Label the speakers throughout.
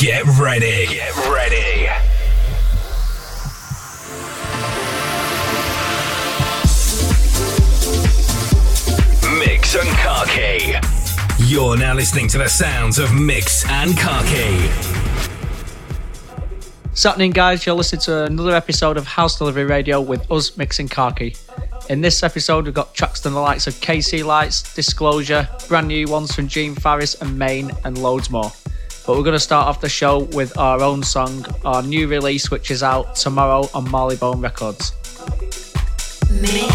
Speaker 1: Get ready. Get ready. Mix and Khaki. You're now listening to the sounds of Mix and Khaki.
Speaker 2: What's guys? You're listening to another episode of House Delivery Radio with us, Mix and Khaki. In this episode, we've got tracks from the likes of KC Lights, Disclosure, brand new ones from Gene Farris and Maine, and loads more. But we're going to start off the show with our own song, our new release, which is out tomorrow on Marleybone Records.
Speaker 3: And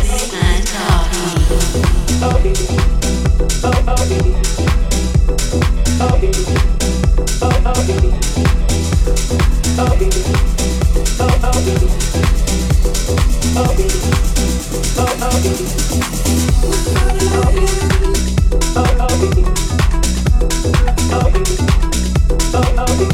Speaker 2: Oh, oh, oh, oh,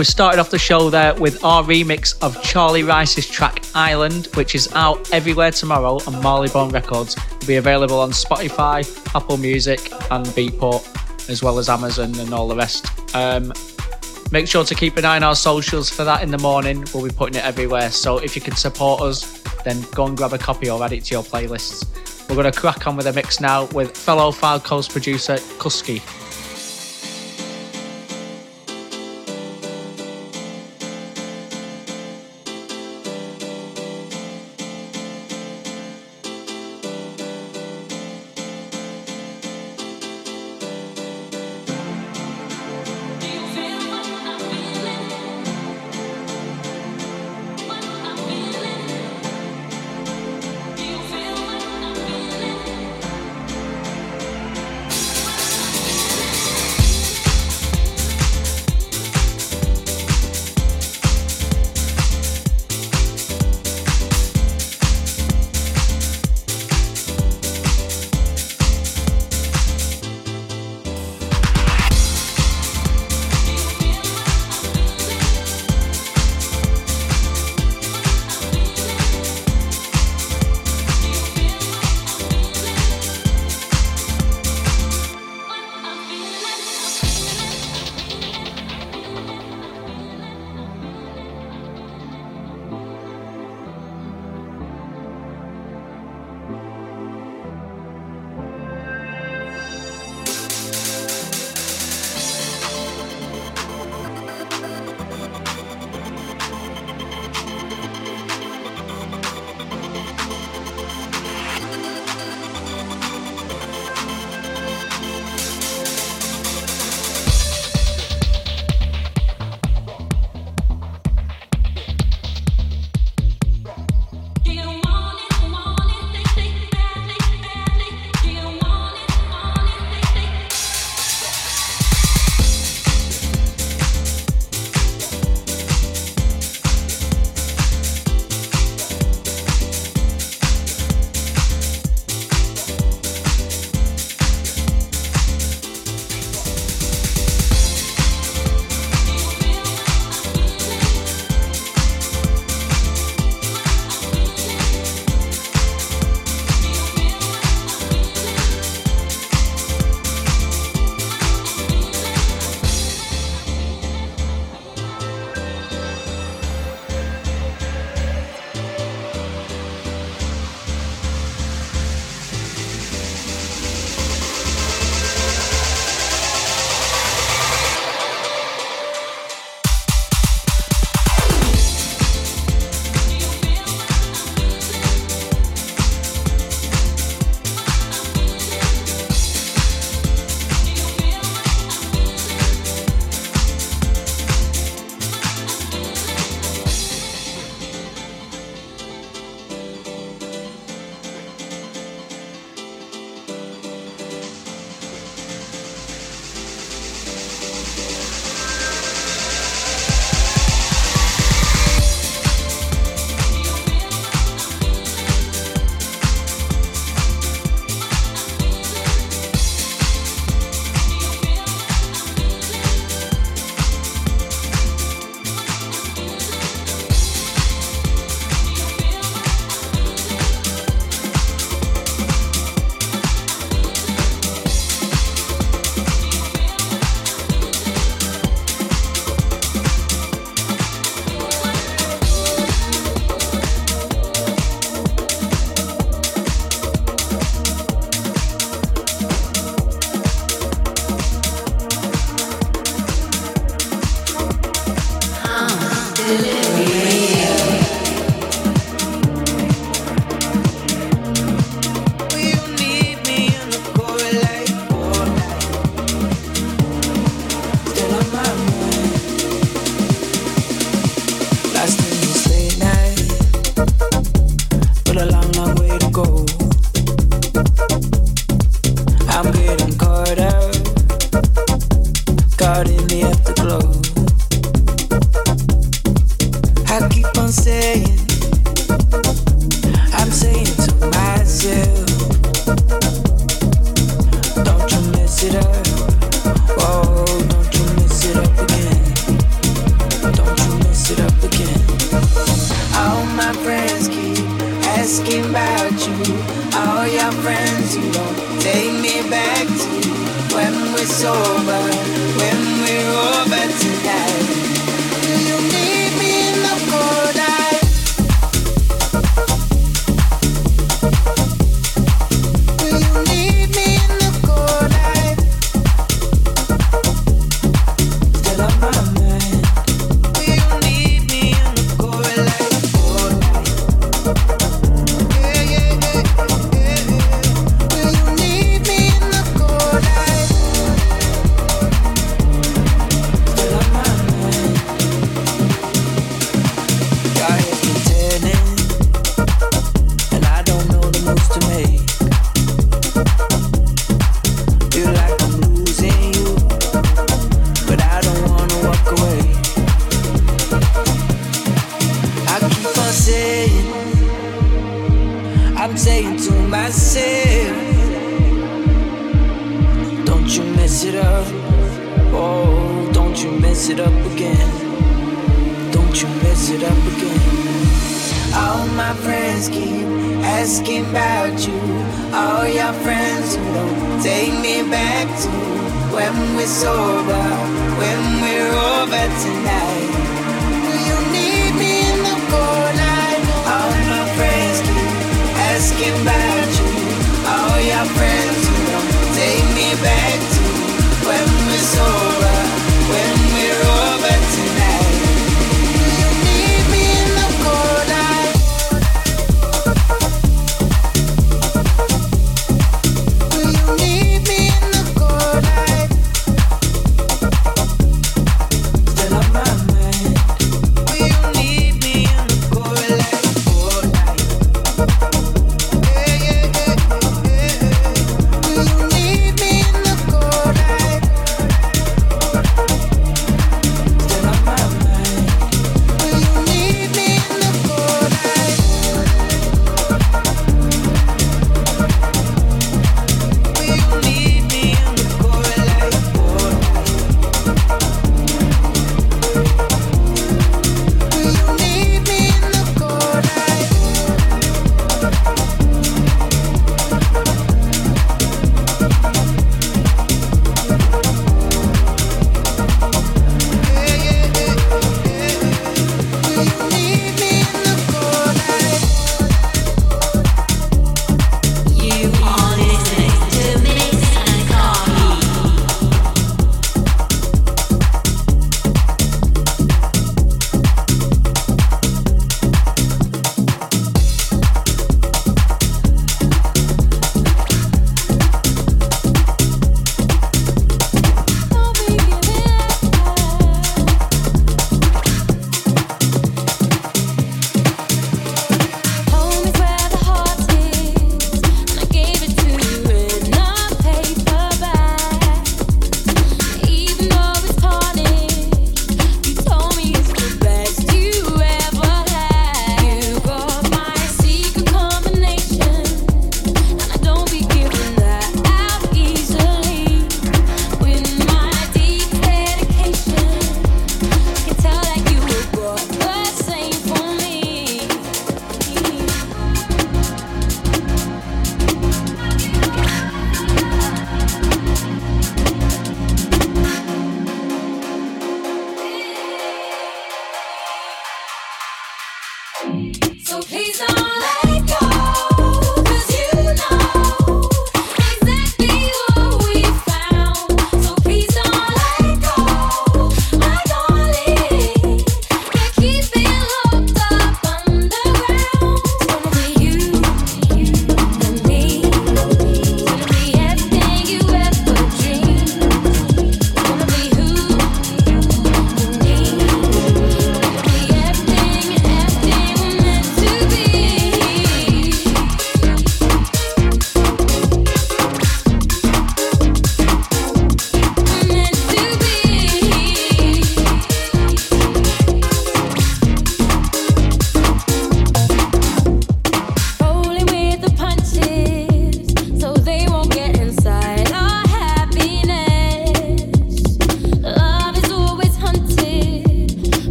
Speaker 2: we started off the show there with our remix of Charlie Rice's track Island, which is out everywhere tomorrow on Marleybone Records. It'll be available on Spotify, Apple Music, and Beatport, as well as Amazon and all the rest. Um, make sure to keep an eye on our socials for that in the morning. We'll be putting it everywhere. So if you can support us, then go and grab a copy or add it to your playlists. We're going to crack on with a mix now with fellow Fylde Coast producer Kusky.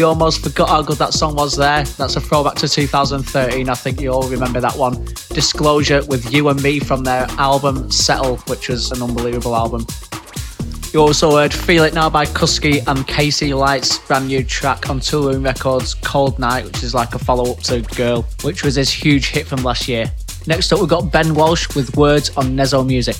Speaker 2: We almost forgot how good that song was there. That's a throwback to 2013. I think you all remember that one. Disclosure with You and Me from their album Settle, which was an unbelievable album. You also heard Feel It Now by Kusky and KC Light's brand new track on Toolroom Records, Cold Night, which is like a follow up to Girl, which was his huge hit from last year. Next up, we've got Ben Walsh with Words on Nezo Music.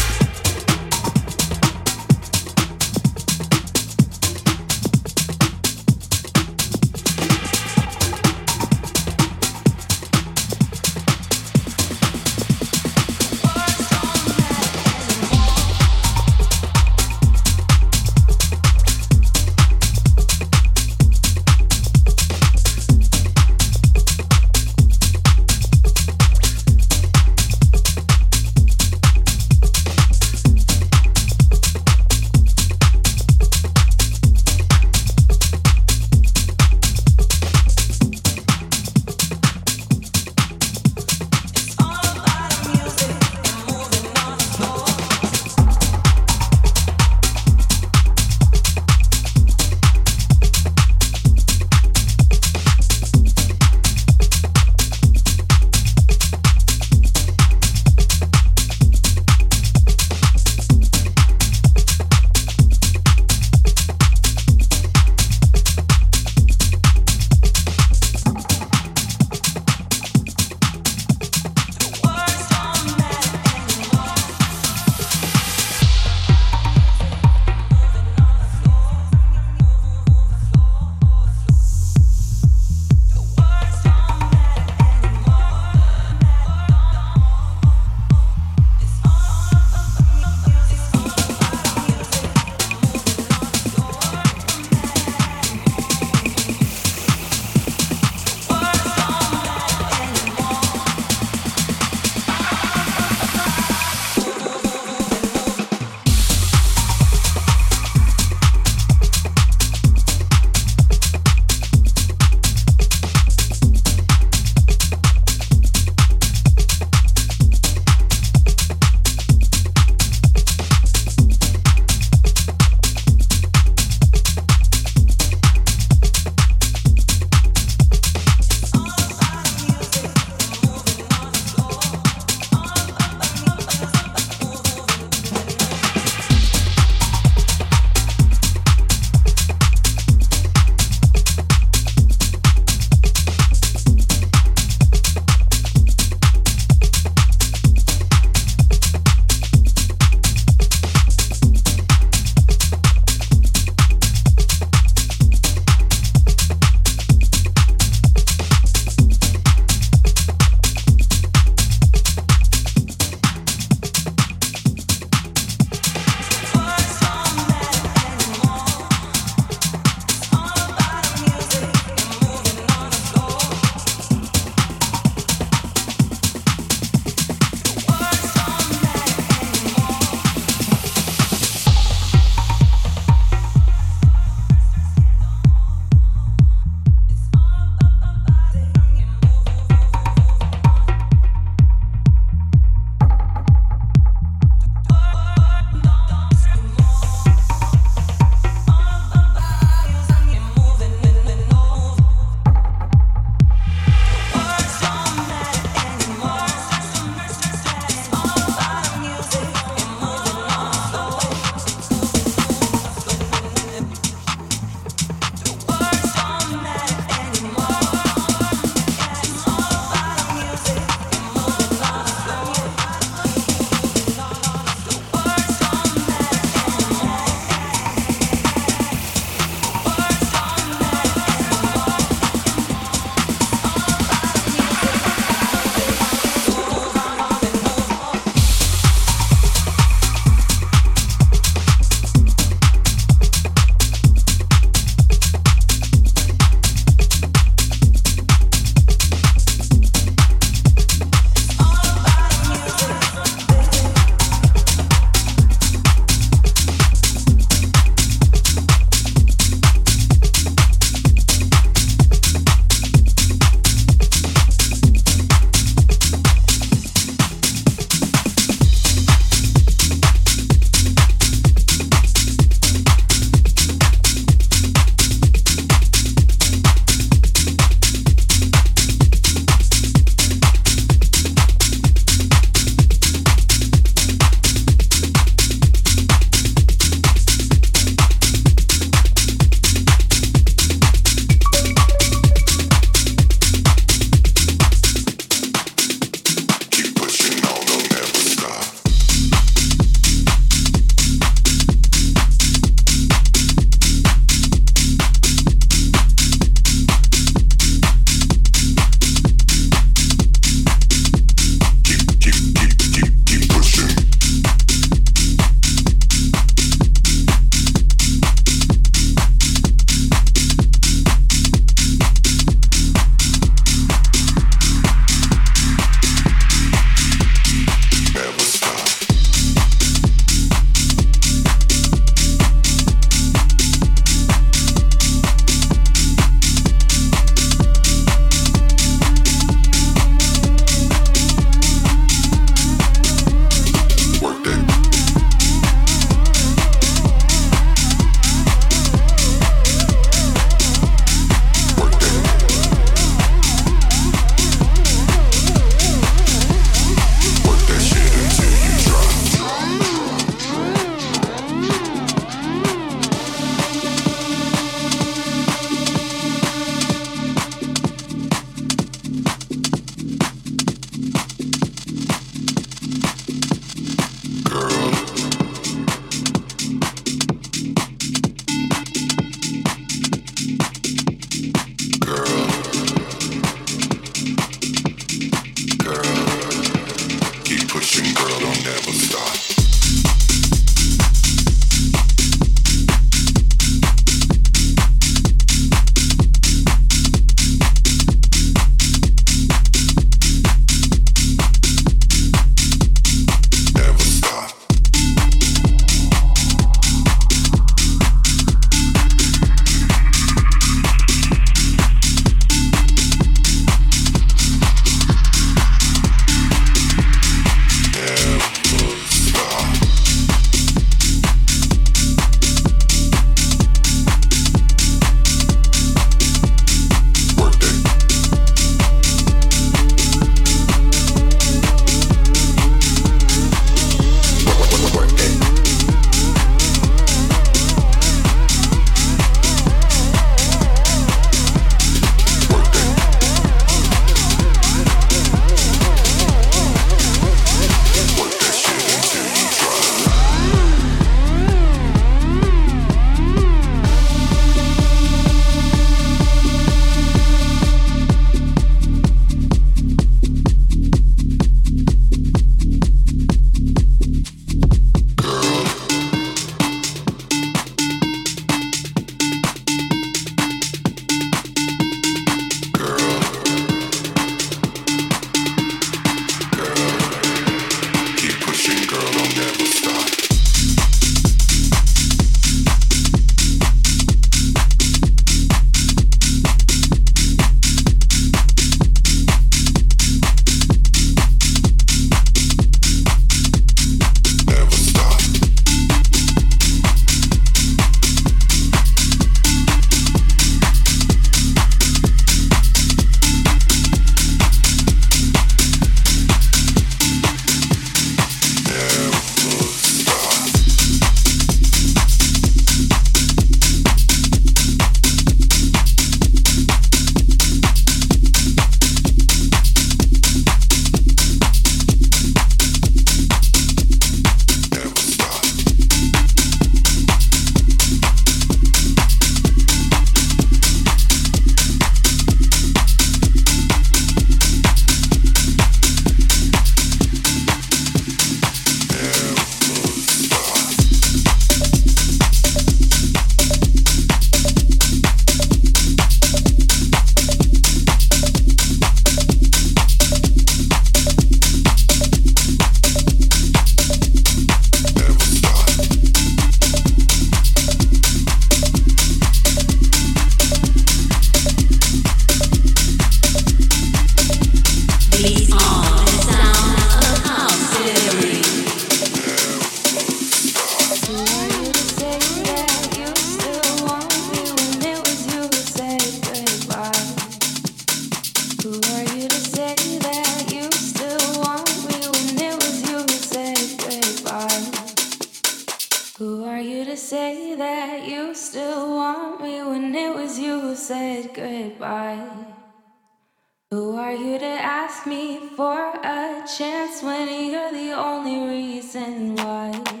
Speaker 3: For a chance when you're the only reason why?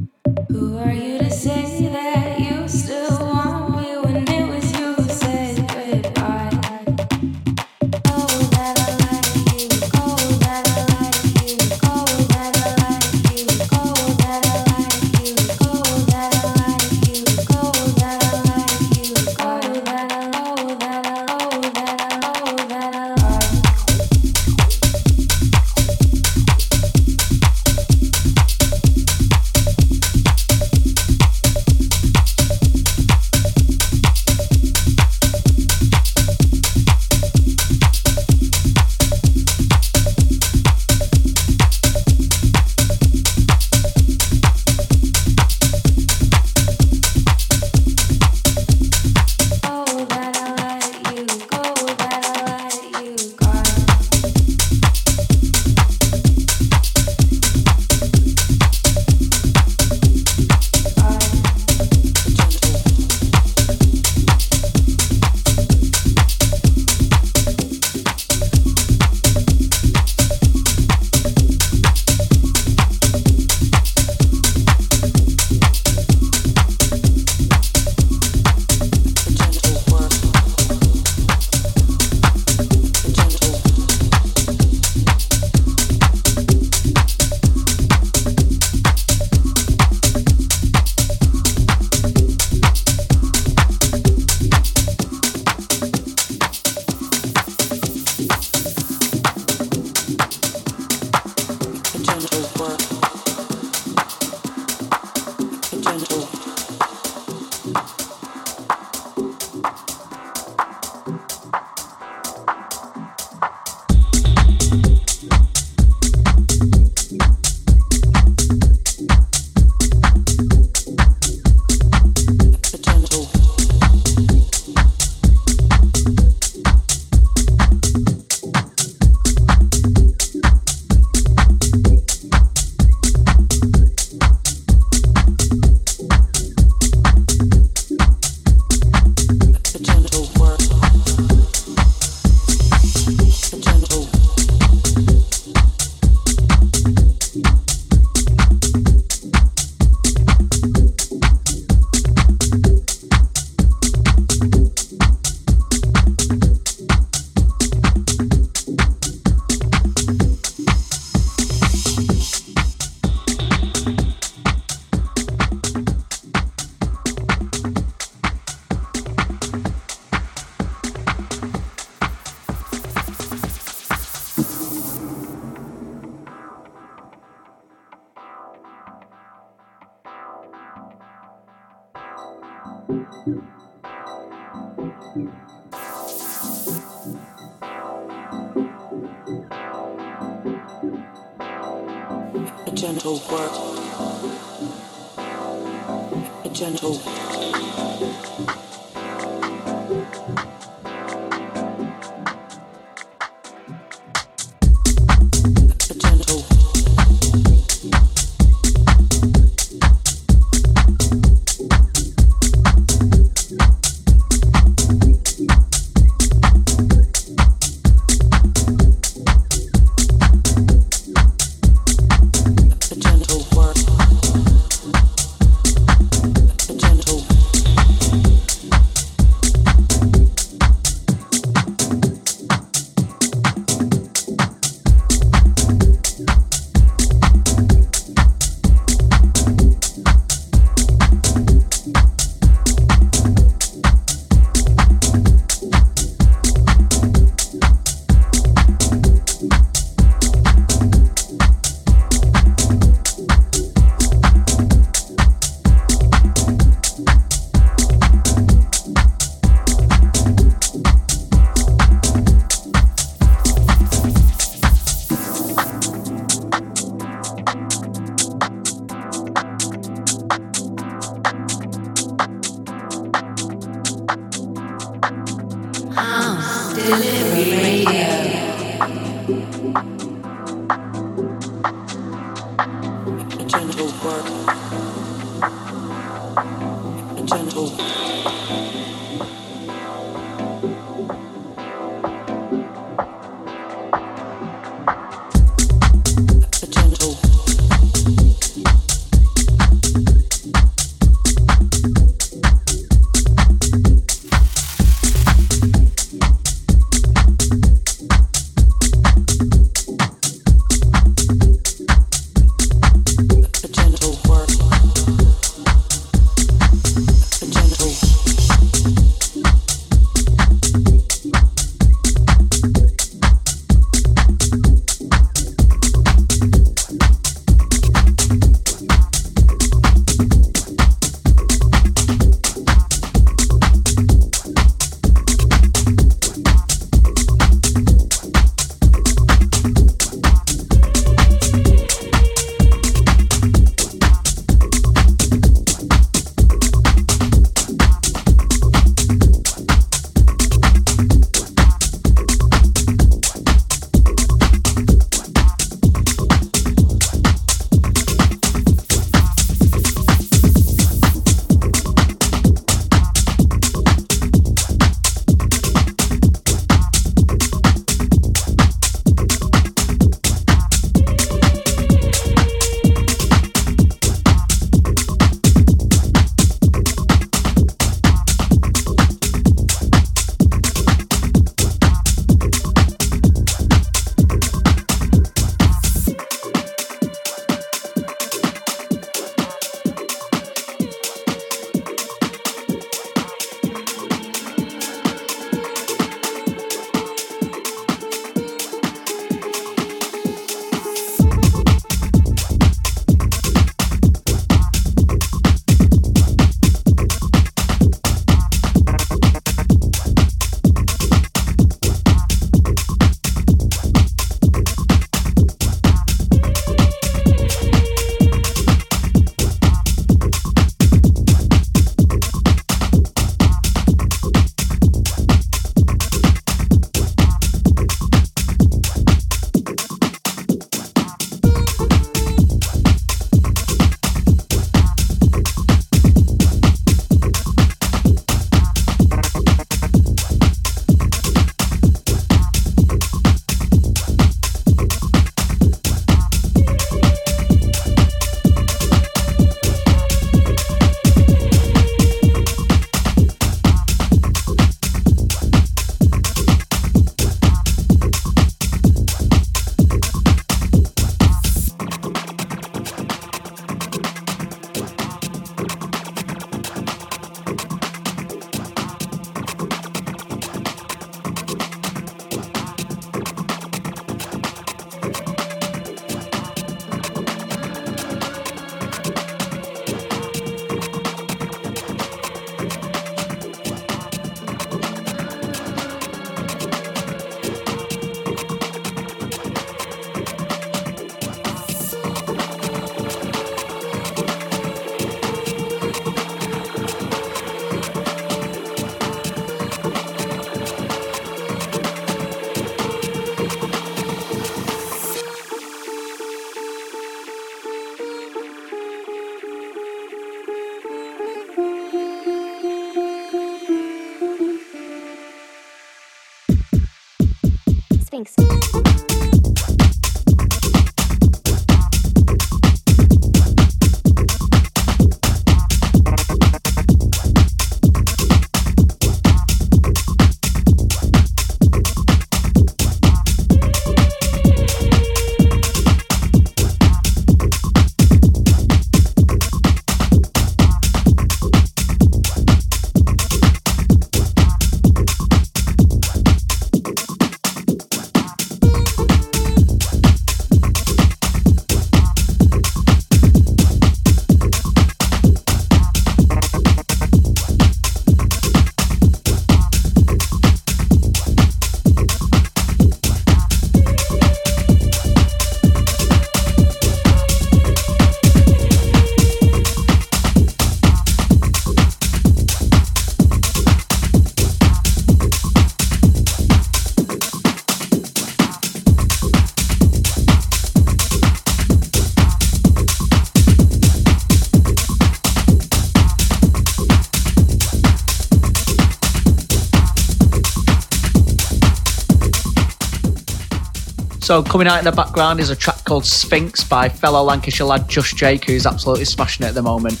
Speaker 2: So coming out in the background is a track called Sphinx by fellow Lancashire lad Just Jake, who's absolutely smashing it at the moment.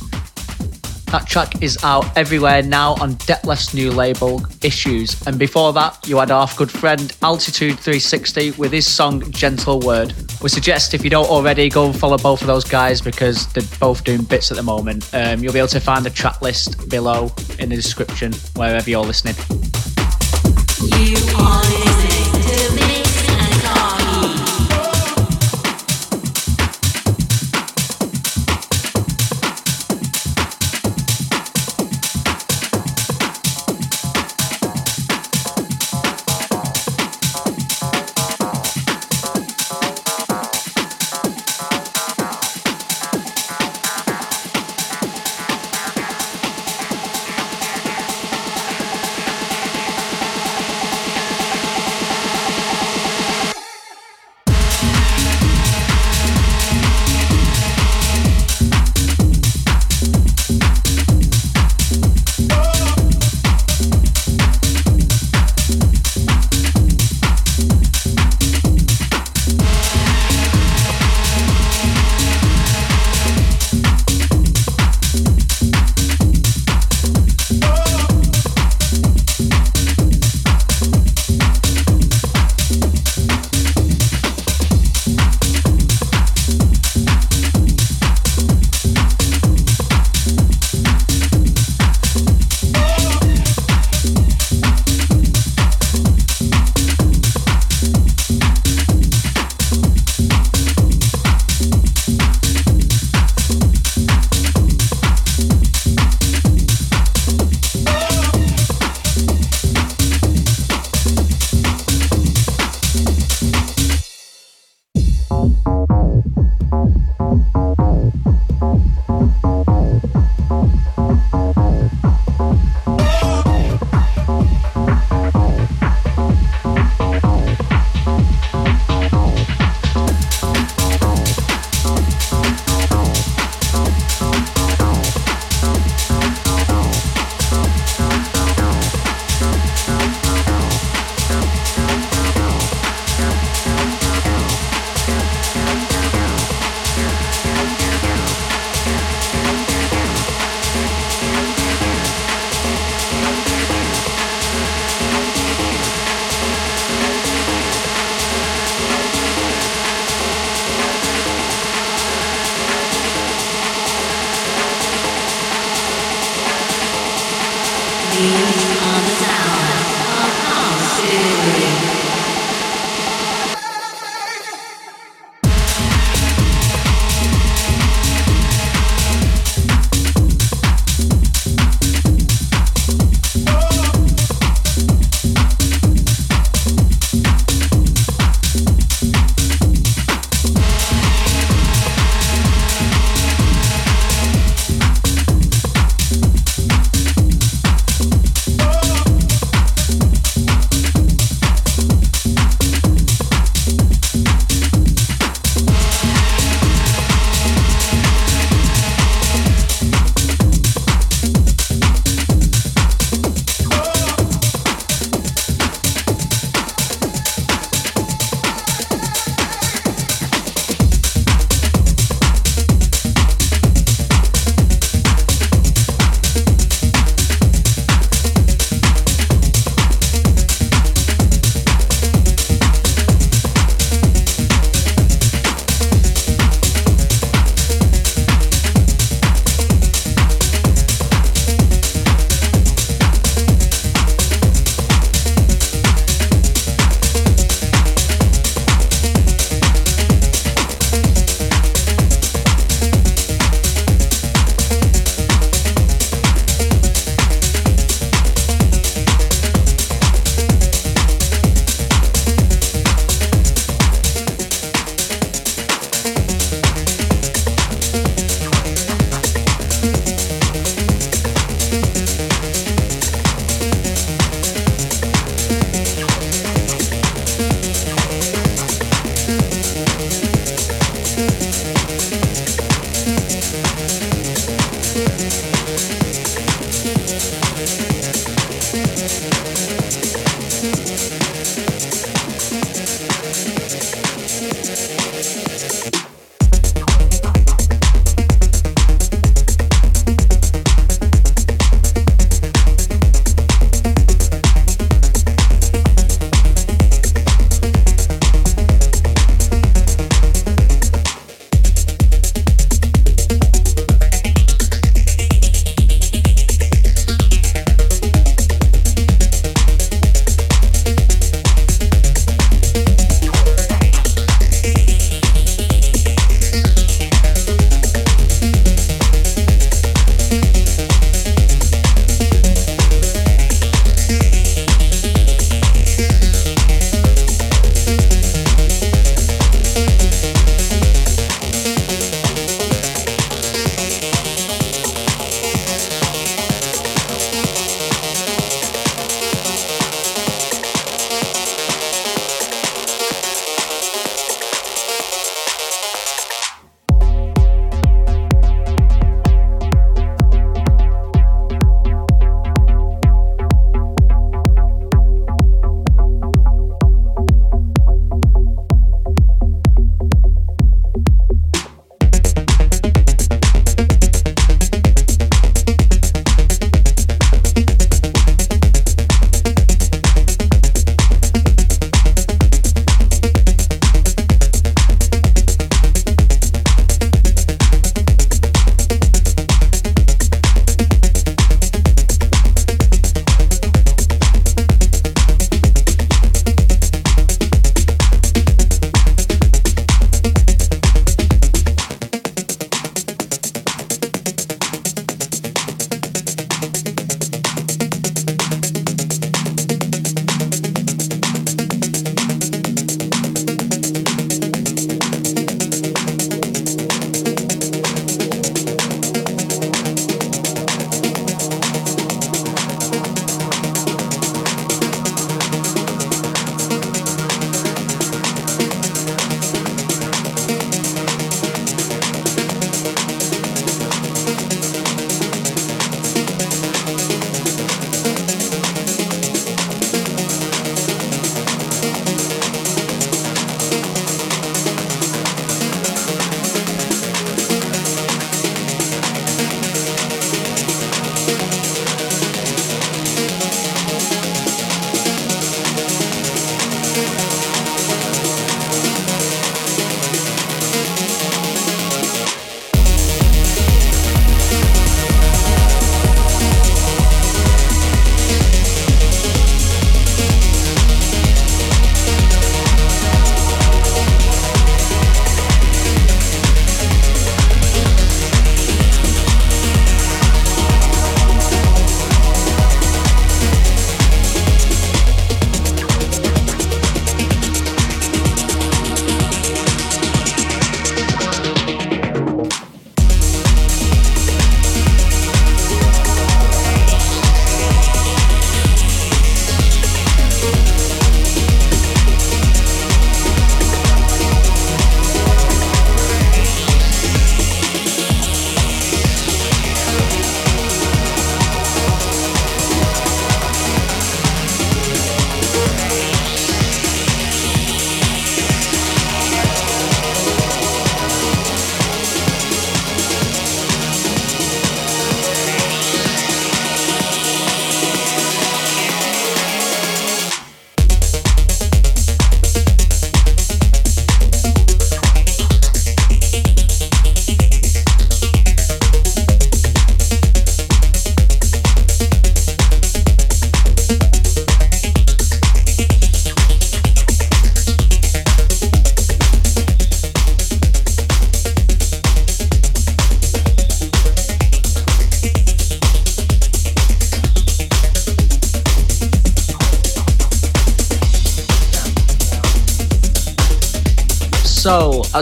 Speaker 2: That track is out everywhere now on Detlef's new label, Issues. And before that, you had our good friend Altitude 360 with his song Gentle Word. We suggest if you don't already, go and follow both of those guys because they're both doing bits at the moment. Um, you'll be able to find the track list below in the description wherever you're listening.
Speaker 4: You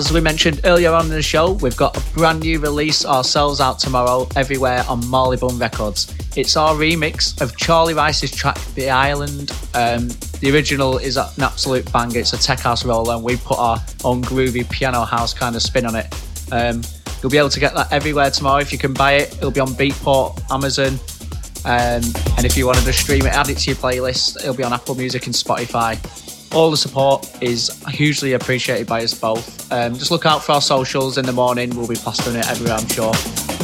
Speaker 2: as we mentioned earlier on in the show, we've got a brand new release ourselves out tomorrow everywhere on Marleybone Records. It's our remix of Charlie Rice's track The Island. Um, the original is an absolute bang. It's a tech house roller, and we put our own groovy piano house kind of spin on it. Um, you'll be able to get that everywhere tomorrow if you can buy it. It'll be on Beatport, Amazon, um, and if you wanted to stream it, add it to your playlist. It'll be on Apple Music and Spotify. All the support is hugely appreciated by us both. Um, just look out for our socials in the morning. We'll be plastering it everywhere, I'm sure.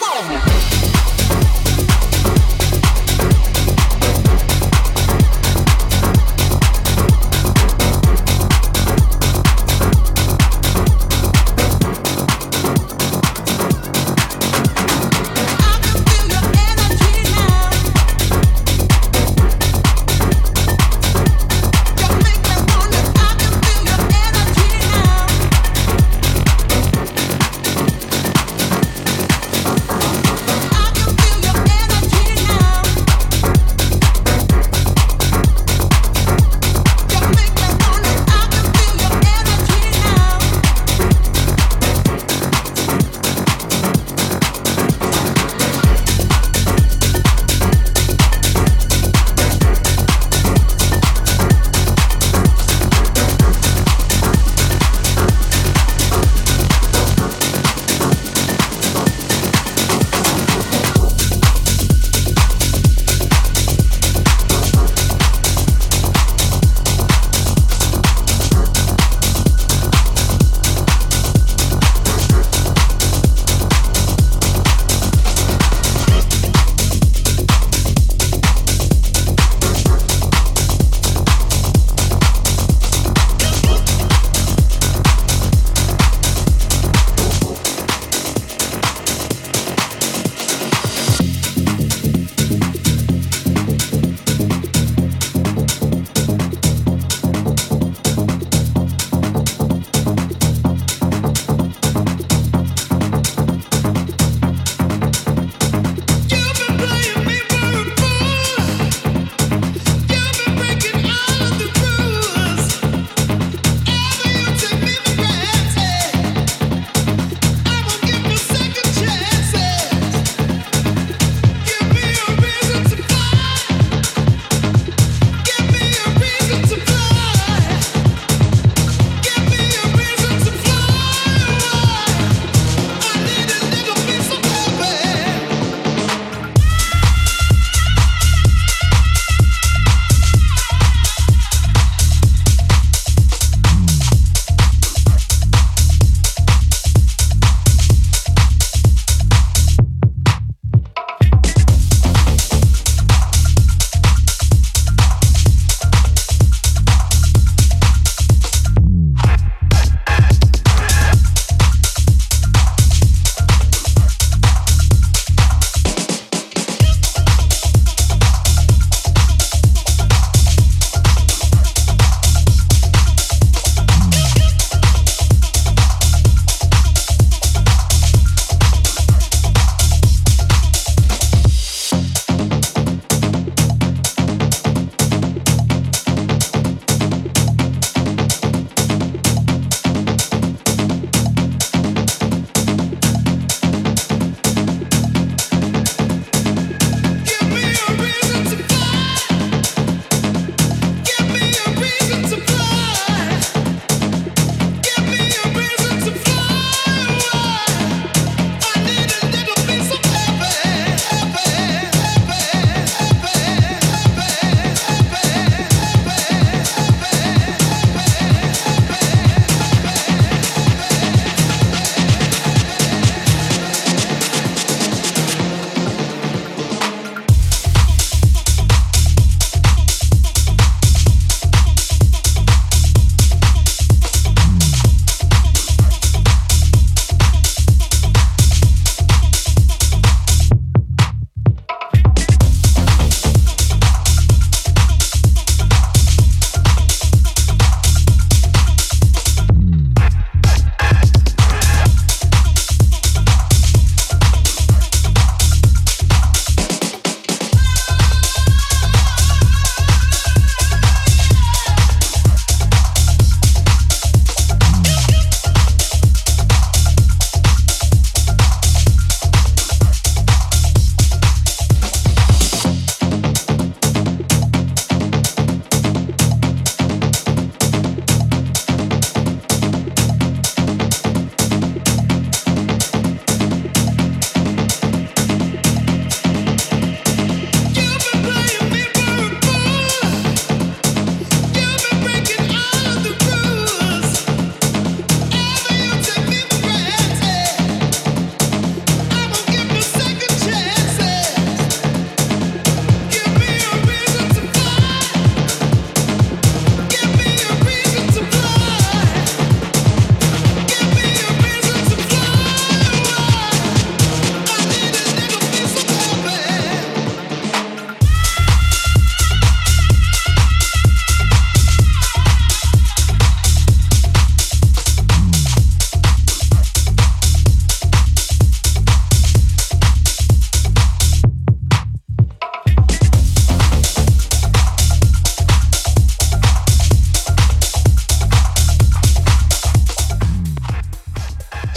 Speaker 5: whoa, whoa.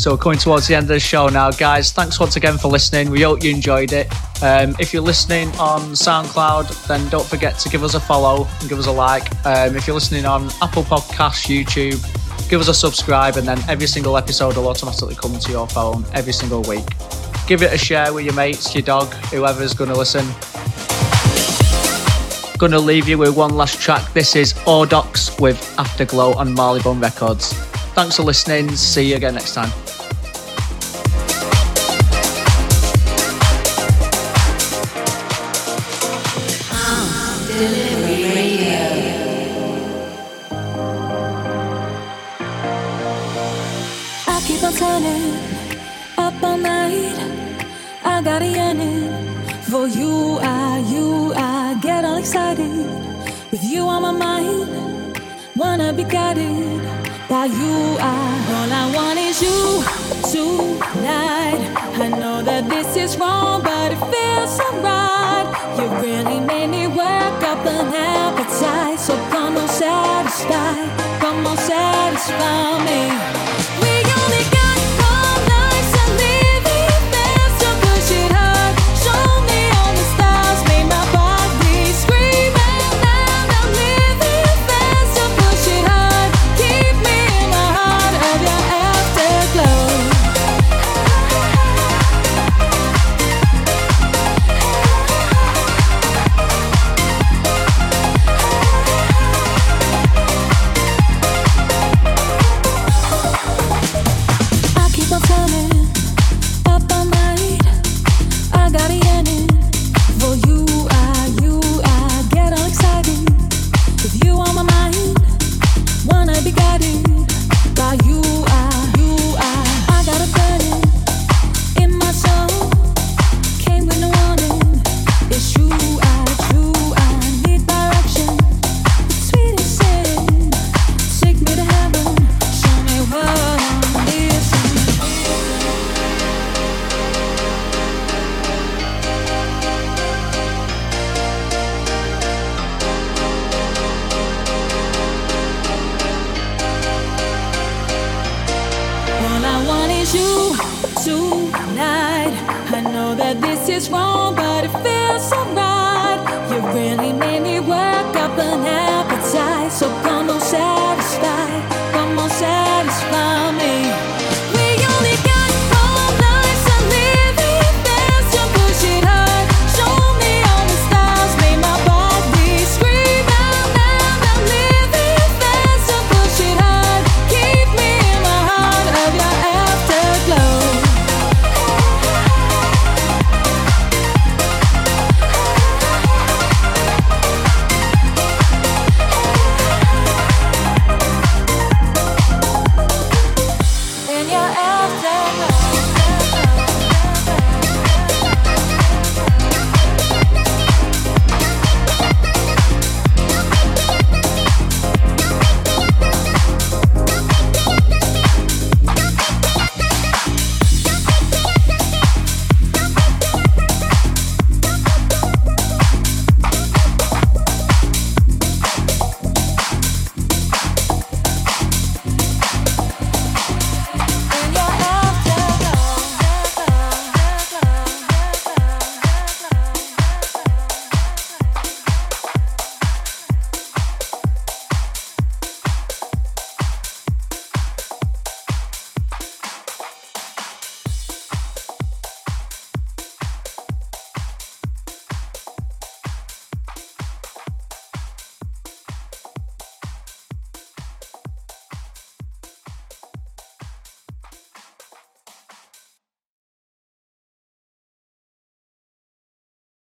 Speaker 2: So coming towards the end of the show now, guys. Thanks once again for listening. We hope you enjoyed it. Um, if you're listening on SoundCloud, then don't forget to give us a follow and give us a like. Um, if you're listening on Apple Podcasts, YouTube, give us a subscribe, and then every single episode will automatically come to your phone every single week. Give it a share with your mates, your dog, whoever's going to listen. Gonna leave you with one last track. This is Ordox with Afterglow on Marleybone Records. Thanks for listening. See you again next time.
Speaker 6: You. I, all I want is you tonight. I know that this is wrong, but it feels so right. You really made me work up an appetite. So come on, satisfy. Come on, satisfy me. Tonight. I know that this is wrong, but it feels alright. You really